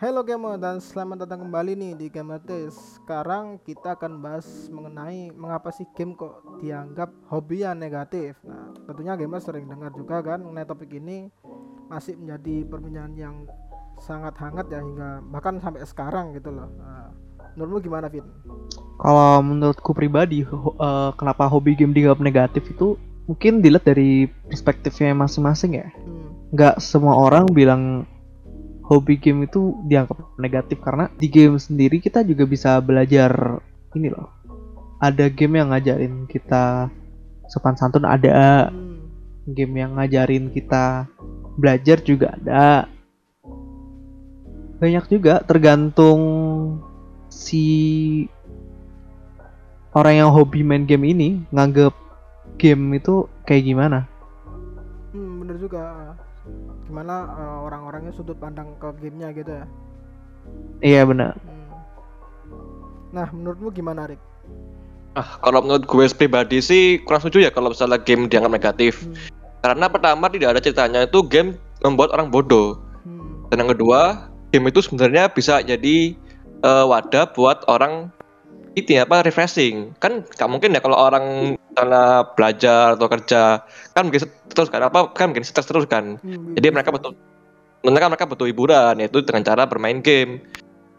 Halo gamer dan selamat datang kembali nih di Gamer Test. Sekarang kita akan bahas mengenai mengapa sih game kok dianggap hobi yang negatif. Nah, tentunya gamer sering dengar juga kan mengenai topik ini masih menjadi perbincangan yang sangat hangat ya hingga bahkan sampai sekarang gitu loh. Nah, menurutmu gimana, Vin? Kalau menurutku pribadi, ho- eh, kenapa hobi game dianggap negatif itu mungkin dilihat dari perspektifnya masing-masing ya. Hmm, Nggak semua orang bilang hobi game itu dianggap negatif karena di game sendiri kita juga bisa belajar ini loh. Ada game yang ngajarin kita sopan santun ada, hmm, game yang ngajarin kita belajar juga ada. Banyak juga tergantung si orang yang hobi main game ini nganggep game itu kayak gimana. hmm, bener juga. Gimana eh, orang-orangnya sudut pandang ke gamenya gitu ya? Iya benar. Hmm. Nah, menurutmu gimana, Rick? Ah, kalau menurut gue pribadi sih kurang setuju ya kalau misalnya game dianggap negatif. Hmm, Karena pertama tidak ada ceritanya itu game membuat orang bodoh. hmm, Dan yang kedua, game itu sebenarnya bisa jadi eh, wadah buat orang itu ya, apa refreshing. Kan nggak mungkin ya kalau orang karena belajar atau kerja kan mungkin terus kan apa kan mungkin stres terus kan. hmm, Jadi mereka butuh mereka mereka butuh hiburan yaitu dengan cara bermain game.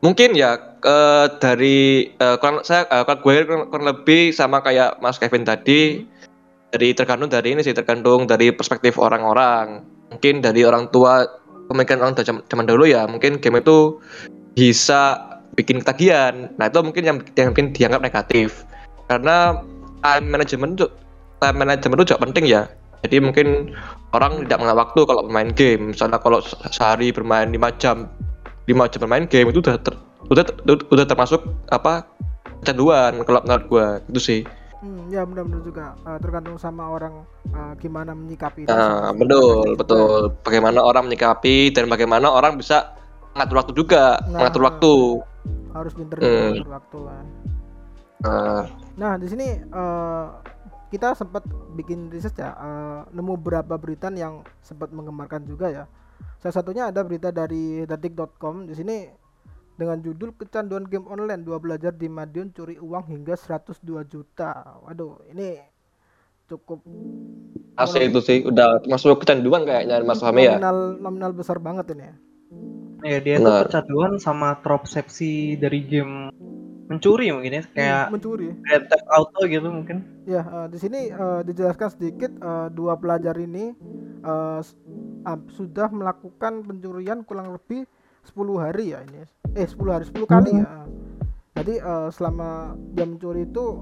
Mungkin ya eh, dari eh, kurang saya eh, kalau gue kurang, kurang lebih sama kayak Mas Kevin tadi dari tergantung dari ini sih tergantung dari perspektif orang-orang. Mungkin dari orang tua pemikiran orang zaman, zaman dulu ya mungkin game itu bisa bikin ketagihan. Nah itu mungkin yang, yang mungkin dianggap negatif karena time management itu time management itu juga penting ya. Jadi mungkin orang tidak mengenal waktu kalau bermain game. Misalnya kalau se- sehari bermain 5 jam, 5 jam bermain game itu udah ter, udah udah, termasuk apa kecanduan kalau menurut gua itu sih. Hmm, ya benar-benar juga Eh, tergantung sama orang eh, gimana menyikapi Nah, betul, betul. Bagaimana orang menyikapi dan bagaimana orang bisa mengatur waktu juga, Nah. mengatur waktu. Harus pinter Hmm. waktu lah. Nah, Nah di sini eh, kita sempat bikin riset ya, eh, nemu beberapa berita yang sempat menggemarkan juga ya. Salah satunya ada berita dari detik.com di sini dengan judul kecanduan game online dua belajar di Madiun curi uang hingga 102 juta. Waduh, ini cukup asik itu sih udah masuk kecanduan kayaknya Mas Fahmi ya. nominal nominal besar banget ini ya. Ya dia itu kecanduan sama tropsepsi dari game mencuri mungkin ya kayak Hmm, mencuri. Grand Theft Auto gitu mungkin. Ya, eh, di sini eh, dijelaskan sedikit eh, dua pelajar ini s- ah, sudah melakukan pencurian kurang lebih 10 hari ya ini. Eh, 10 hari, 10 kali ya. Jadi eh, selama dia mencuri itu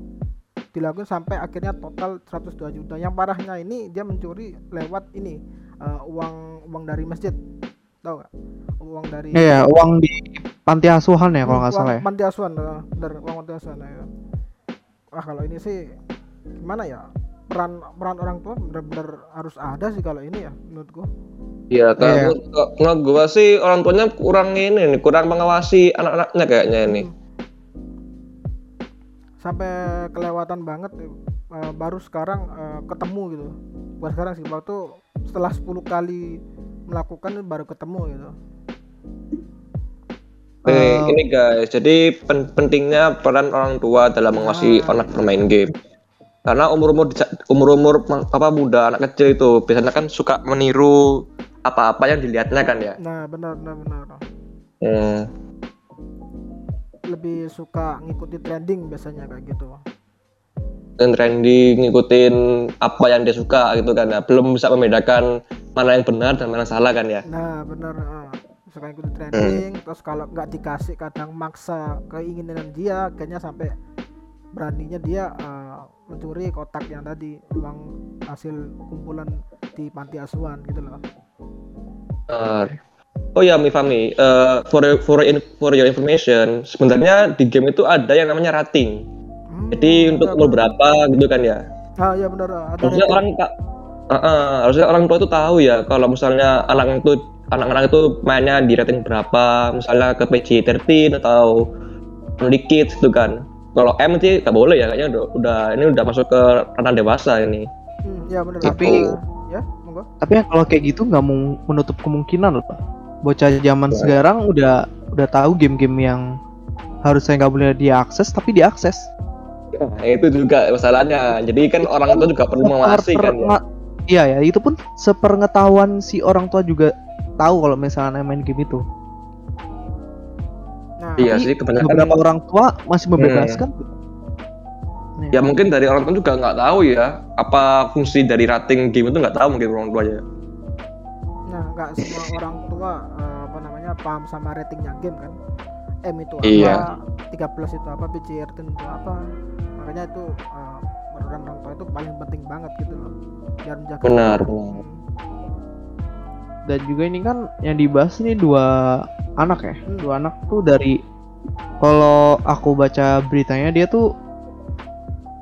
dilakukan sampai akhirnya total 102 juta. Yang parahnya ini dia mencuri lewat ini eh, uang uang dari masjid. Tahu nggak? Uang dari Iya, uang di panti asuhan ya kalau nggak salah ya. Panti asuhan, eh, bener, uang panti asuhan ya. Wah kalau ini sih gimana ya peran peran orang tua bener-bener harus ada sih kalau ini ya menurutku. Iya, Iya. kalau menurut- menurut gua sih orang tuanya kurang ini nih, kurang mengawasi anak-anaknya kayaknya ini. Hmm. Sampai kelewatan banget eh, baru sekarang eh, ketemu gitu. Bukan sekarang sih waktu setelah 10 kali melakukan baru ketemu gitu. Oke, Eh, ini guys, jadi pen- pentingnya peran orang tua dalam mengawasi Ah. anak bermain game. Karena umur-umur umur-umur apa muda anak kecil itu biasanya kan suka meniru apa-apa yang dilihatnya kan ya. Nah benar benar benar. Hmm. Lebih suka ngikuti trending biasanya kayak gitu. Dan trending ngikutin apa yang dia suka gitu kan ya. Belum bisa membedakan mana yang benar dan mana yang salah kan ya. Nah bener eh, suka ikuti trending terus kalau nggak dikasih kadang maksa keinginan dia kayaknya sampai beraninya dia eh, mencuri kotak yang tadi uang hasil kumpulan di panti asuhan gitu loh Benar. Oh ya Mifami, eh for for in- for your information, sebenarnya di game itu ada yang namanya rating. Hmm, Jadi untuk umur berapa gitu kan ya. ah ya benar ada Harusnya rating. orang tak harusnya orang tua itu tahu ya kalau misalnya anak itu anak-anak itu mainnya di rating berapa, misalnya ke PG 13 atau kids gitu kan. Kalau M sih nggak boleh ya kayaknya udah, udah ini udah masuk ke ranah dewasa ini. Hmm, ya benar Tapi- ya monggo Tapi ya kalau kayak gitu nggak mau menutup kemungkinan loh, Pak. bocah zaman sekarang udah udah tahu game-game yang harusnya nggak boleh diakses tapi diakses. Nah, itu juga masalahnya. Jadi kan orang tua juga perlu mengawasi kan ya. Iya ya, itu pun sepengetahuan si orang tua juga tahu kalau misalnya main game itu. Nah, Iya sih kebanyakan Beberapa orang tua masih membebaskan. ya mungkin dari orang tua juga nggak tahu ya apa fungsi dari rating game itu nggak tahu mungkin orang tua ya. nah nggak semua orang tua eh, apa namanya paham sama ratingnya game kan. M itu apa, Iya. 13 itu apa, PCR itu apa. Makanya itu peran orang tua itu paling penting banget gitu loh. Biar menjaga Benar, Hmm. benar. Dan juga ini kan yang dibahas ini dua anak ya. Hmm. Dua anak tuh dari kalau aku baca beritanya dia tuh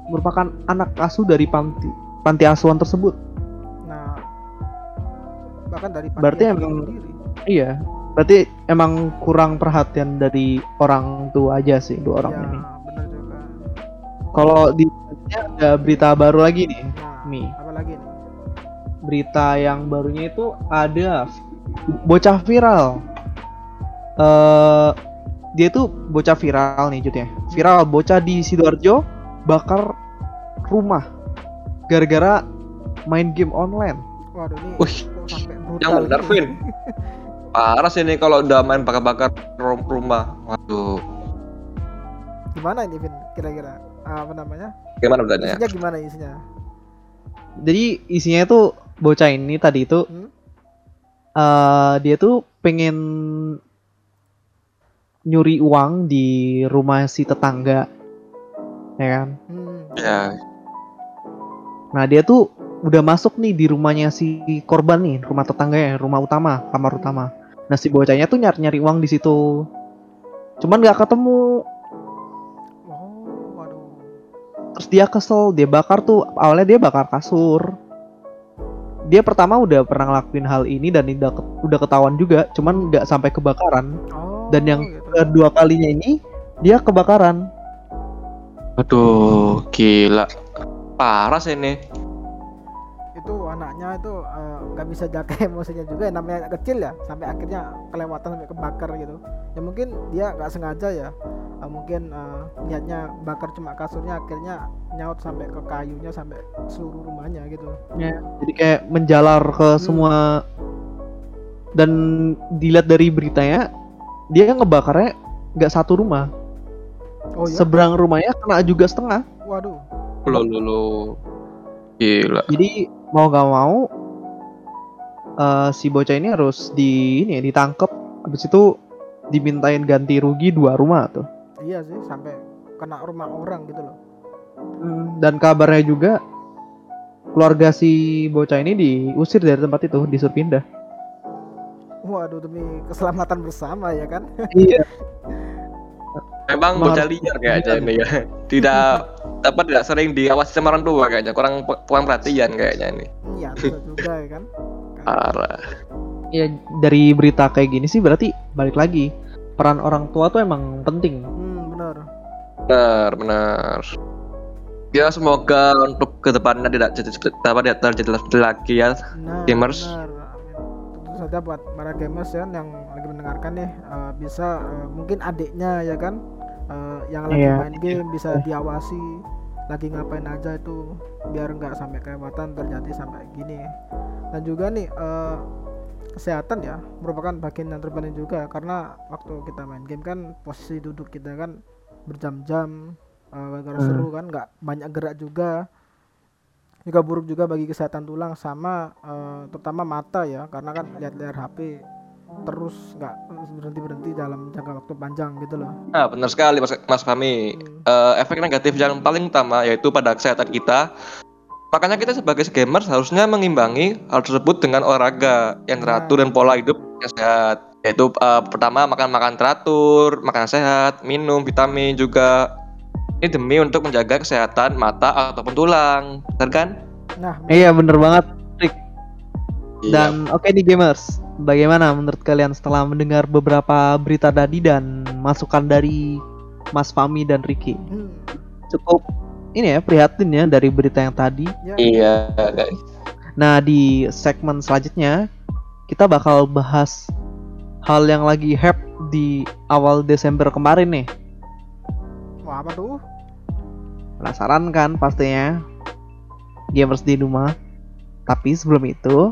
merupakan anak asuh dari panti panti asuhan tersebut. Nah, bahkan dari Berarti panti asuhan emang- sendiri. Iya. Berarti emang kurang perhatian dari orang tua aja sih dua orang ya, ini. juga. Kalau di ada berita baru lagi nih. Nah, Mi. apa lagi nih? Berita yang barunya itu ada bocah viral. eh dia tuh bocah viral nih jutnya. Viral bocah di sidoarjo bakar rumah gara-gara main game online. Waduh ini Wih, yang benar, gitu. Vin. Parah sih ini kalau udah main bakar-bakar rum- rumah. Waduh, Gimana ini Vin kira-kira? Apa namanya? gimana bedanya? Isinya gimana isinya? Jadi isinya itu bocah ini tadi itu Hmm? eh dia tuh pengen nyuri uang di rumah si tetangga. Ya kan? Hmm. Ya, Nah dia tuh udah masuk nih di rumahnya si korban nih, rumah tetangganya, rumah utama, kamar utama. Nah si bocahnya tuh nyari-nyari uang di situ. Cuman nggak ketemu. Oh, waduh. Terus dia kesel, dia bakar tuh. Awalnya dia bakar kasur. Dia pertama udah pernah ngelakuin hal ini dan udah udah ketahuan juga, cuman nggak sampai kebakaran. Oh. Dan yang gitu. Kedua kalinya ini dia kebakaran. aduh, gila. Parah sih ini. Anaknya itu eh, nggak bisa jaga emosinya juga ya, namanya anak kecil ya sampai akhirnya kelewatan sampai kebakar gitu ya mungkin dia nggak sengaja ya Eh, mungkin eh, niatnya bakar cuma kasurnya akhirnya nyaut sampai ke kayunya sampai seluruh rumahnya gitu Jadi kayak menjalar ke Hmm. semua dan dilihat dari beritanya dia ngebakarnya nggak satu rumah. oh ya Seberang rumahnya kena juga setengah. waduh Lo lo lo. Gila. Jadi mau gak mau eh, si bocah ini harus di ini ya, ditangkep. Habis itu dimintain ganti rugi dua rumah tuh. iya sih sampai kena rumah orang gitu loh Dan kabarnya juga keluarga si bocah ini diusir dari tempat itu, disuruh pindah. waduh demi keselamatan bersama ya kan Iya. Emang bocah liar kayaknya ini ya. Tidak apa tidak sering diawasi sama orang tua kayaknya. Kurang kurang perhatian kayaknya ini. iya juga ya kan Parah. Ya dari berita kayak gini sih berarti balik lagi peran orang tua tuh emang penting. hmm benar Benar, benar. Ya semoga untuk ke depannya tidak jadi apa tidak terjadi lagi ya. Nah, Gamers. benar. Tentu saja buat para gamers ya yang lagi mendengarkan nih eh, bisa eh, mungkin adiknya ya kan eh, yang lagi Iya. main game bisa diawasi lagi ngapain aja itu biar nggak sampai kelewatan terjadi sampai gini. Dan juga nih eh, kesehatan ya merupakan bagian yang terpenting juga karena waktu kita main game kan posisi duduk kita kan berjam-jam gara-gara Hmm. seru kan nggak banyak gerak juga juga buruk juga bagi kesehatan tulang sama eh, terutama mata ya karena kan lihat layar HP terus nggak berhenti berhenti dalam jangka waktu panjang gitu loh. Nah, benar sekali Mas Mas Fahmi. Hmm. Eh, efek negatif yang paling utama yaitu pada kesehatan kita. Makanya kita sebagai gamers harusnya mengimbangi hal tersebut dengan olahraga yang teratur dan pola hidup yang sehat. Yaitu eh, pertama makan makan teratur, makan sehat, minum vitamin juga. Ini demi untuk menjaga kesehatan mata ataupun tulang, benar kan? Nah, Iya bener banget. Iya. Dan oke nih gamers, bagaimana menurut kalian setelah mendengar beberapa berita tadi dan masukan dari Mas Fami dan Ricky? hmm, Cukup ini ya prihatin ya dari berita yang tadi. ya, Iya, guys. Nah di segmen selanjutnya kita bakal bahas hal yang lagi hype di awal Desember kemarin nih. Wah, apa tuh? Penasaran kan pastinya gamers di rumah. Tapi sebelum itu,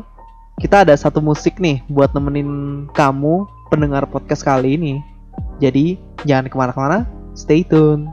kita ada satu musik nih buat nemenin kamu pendengar podcast kali ini. Jadi jangan ke mana-kemana, stay tune.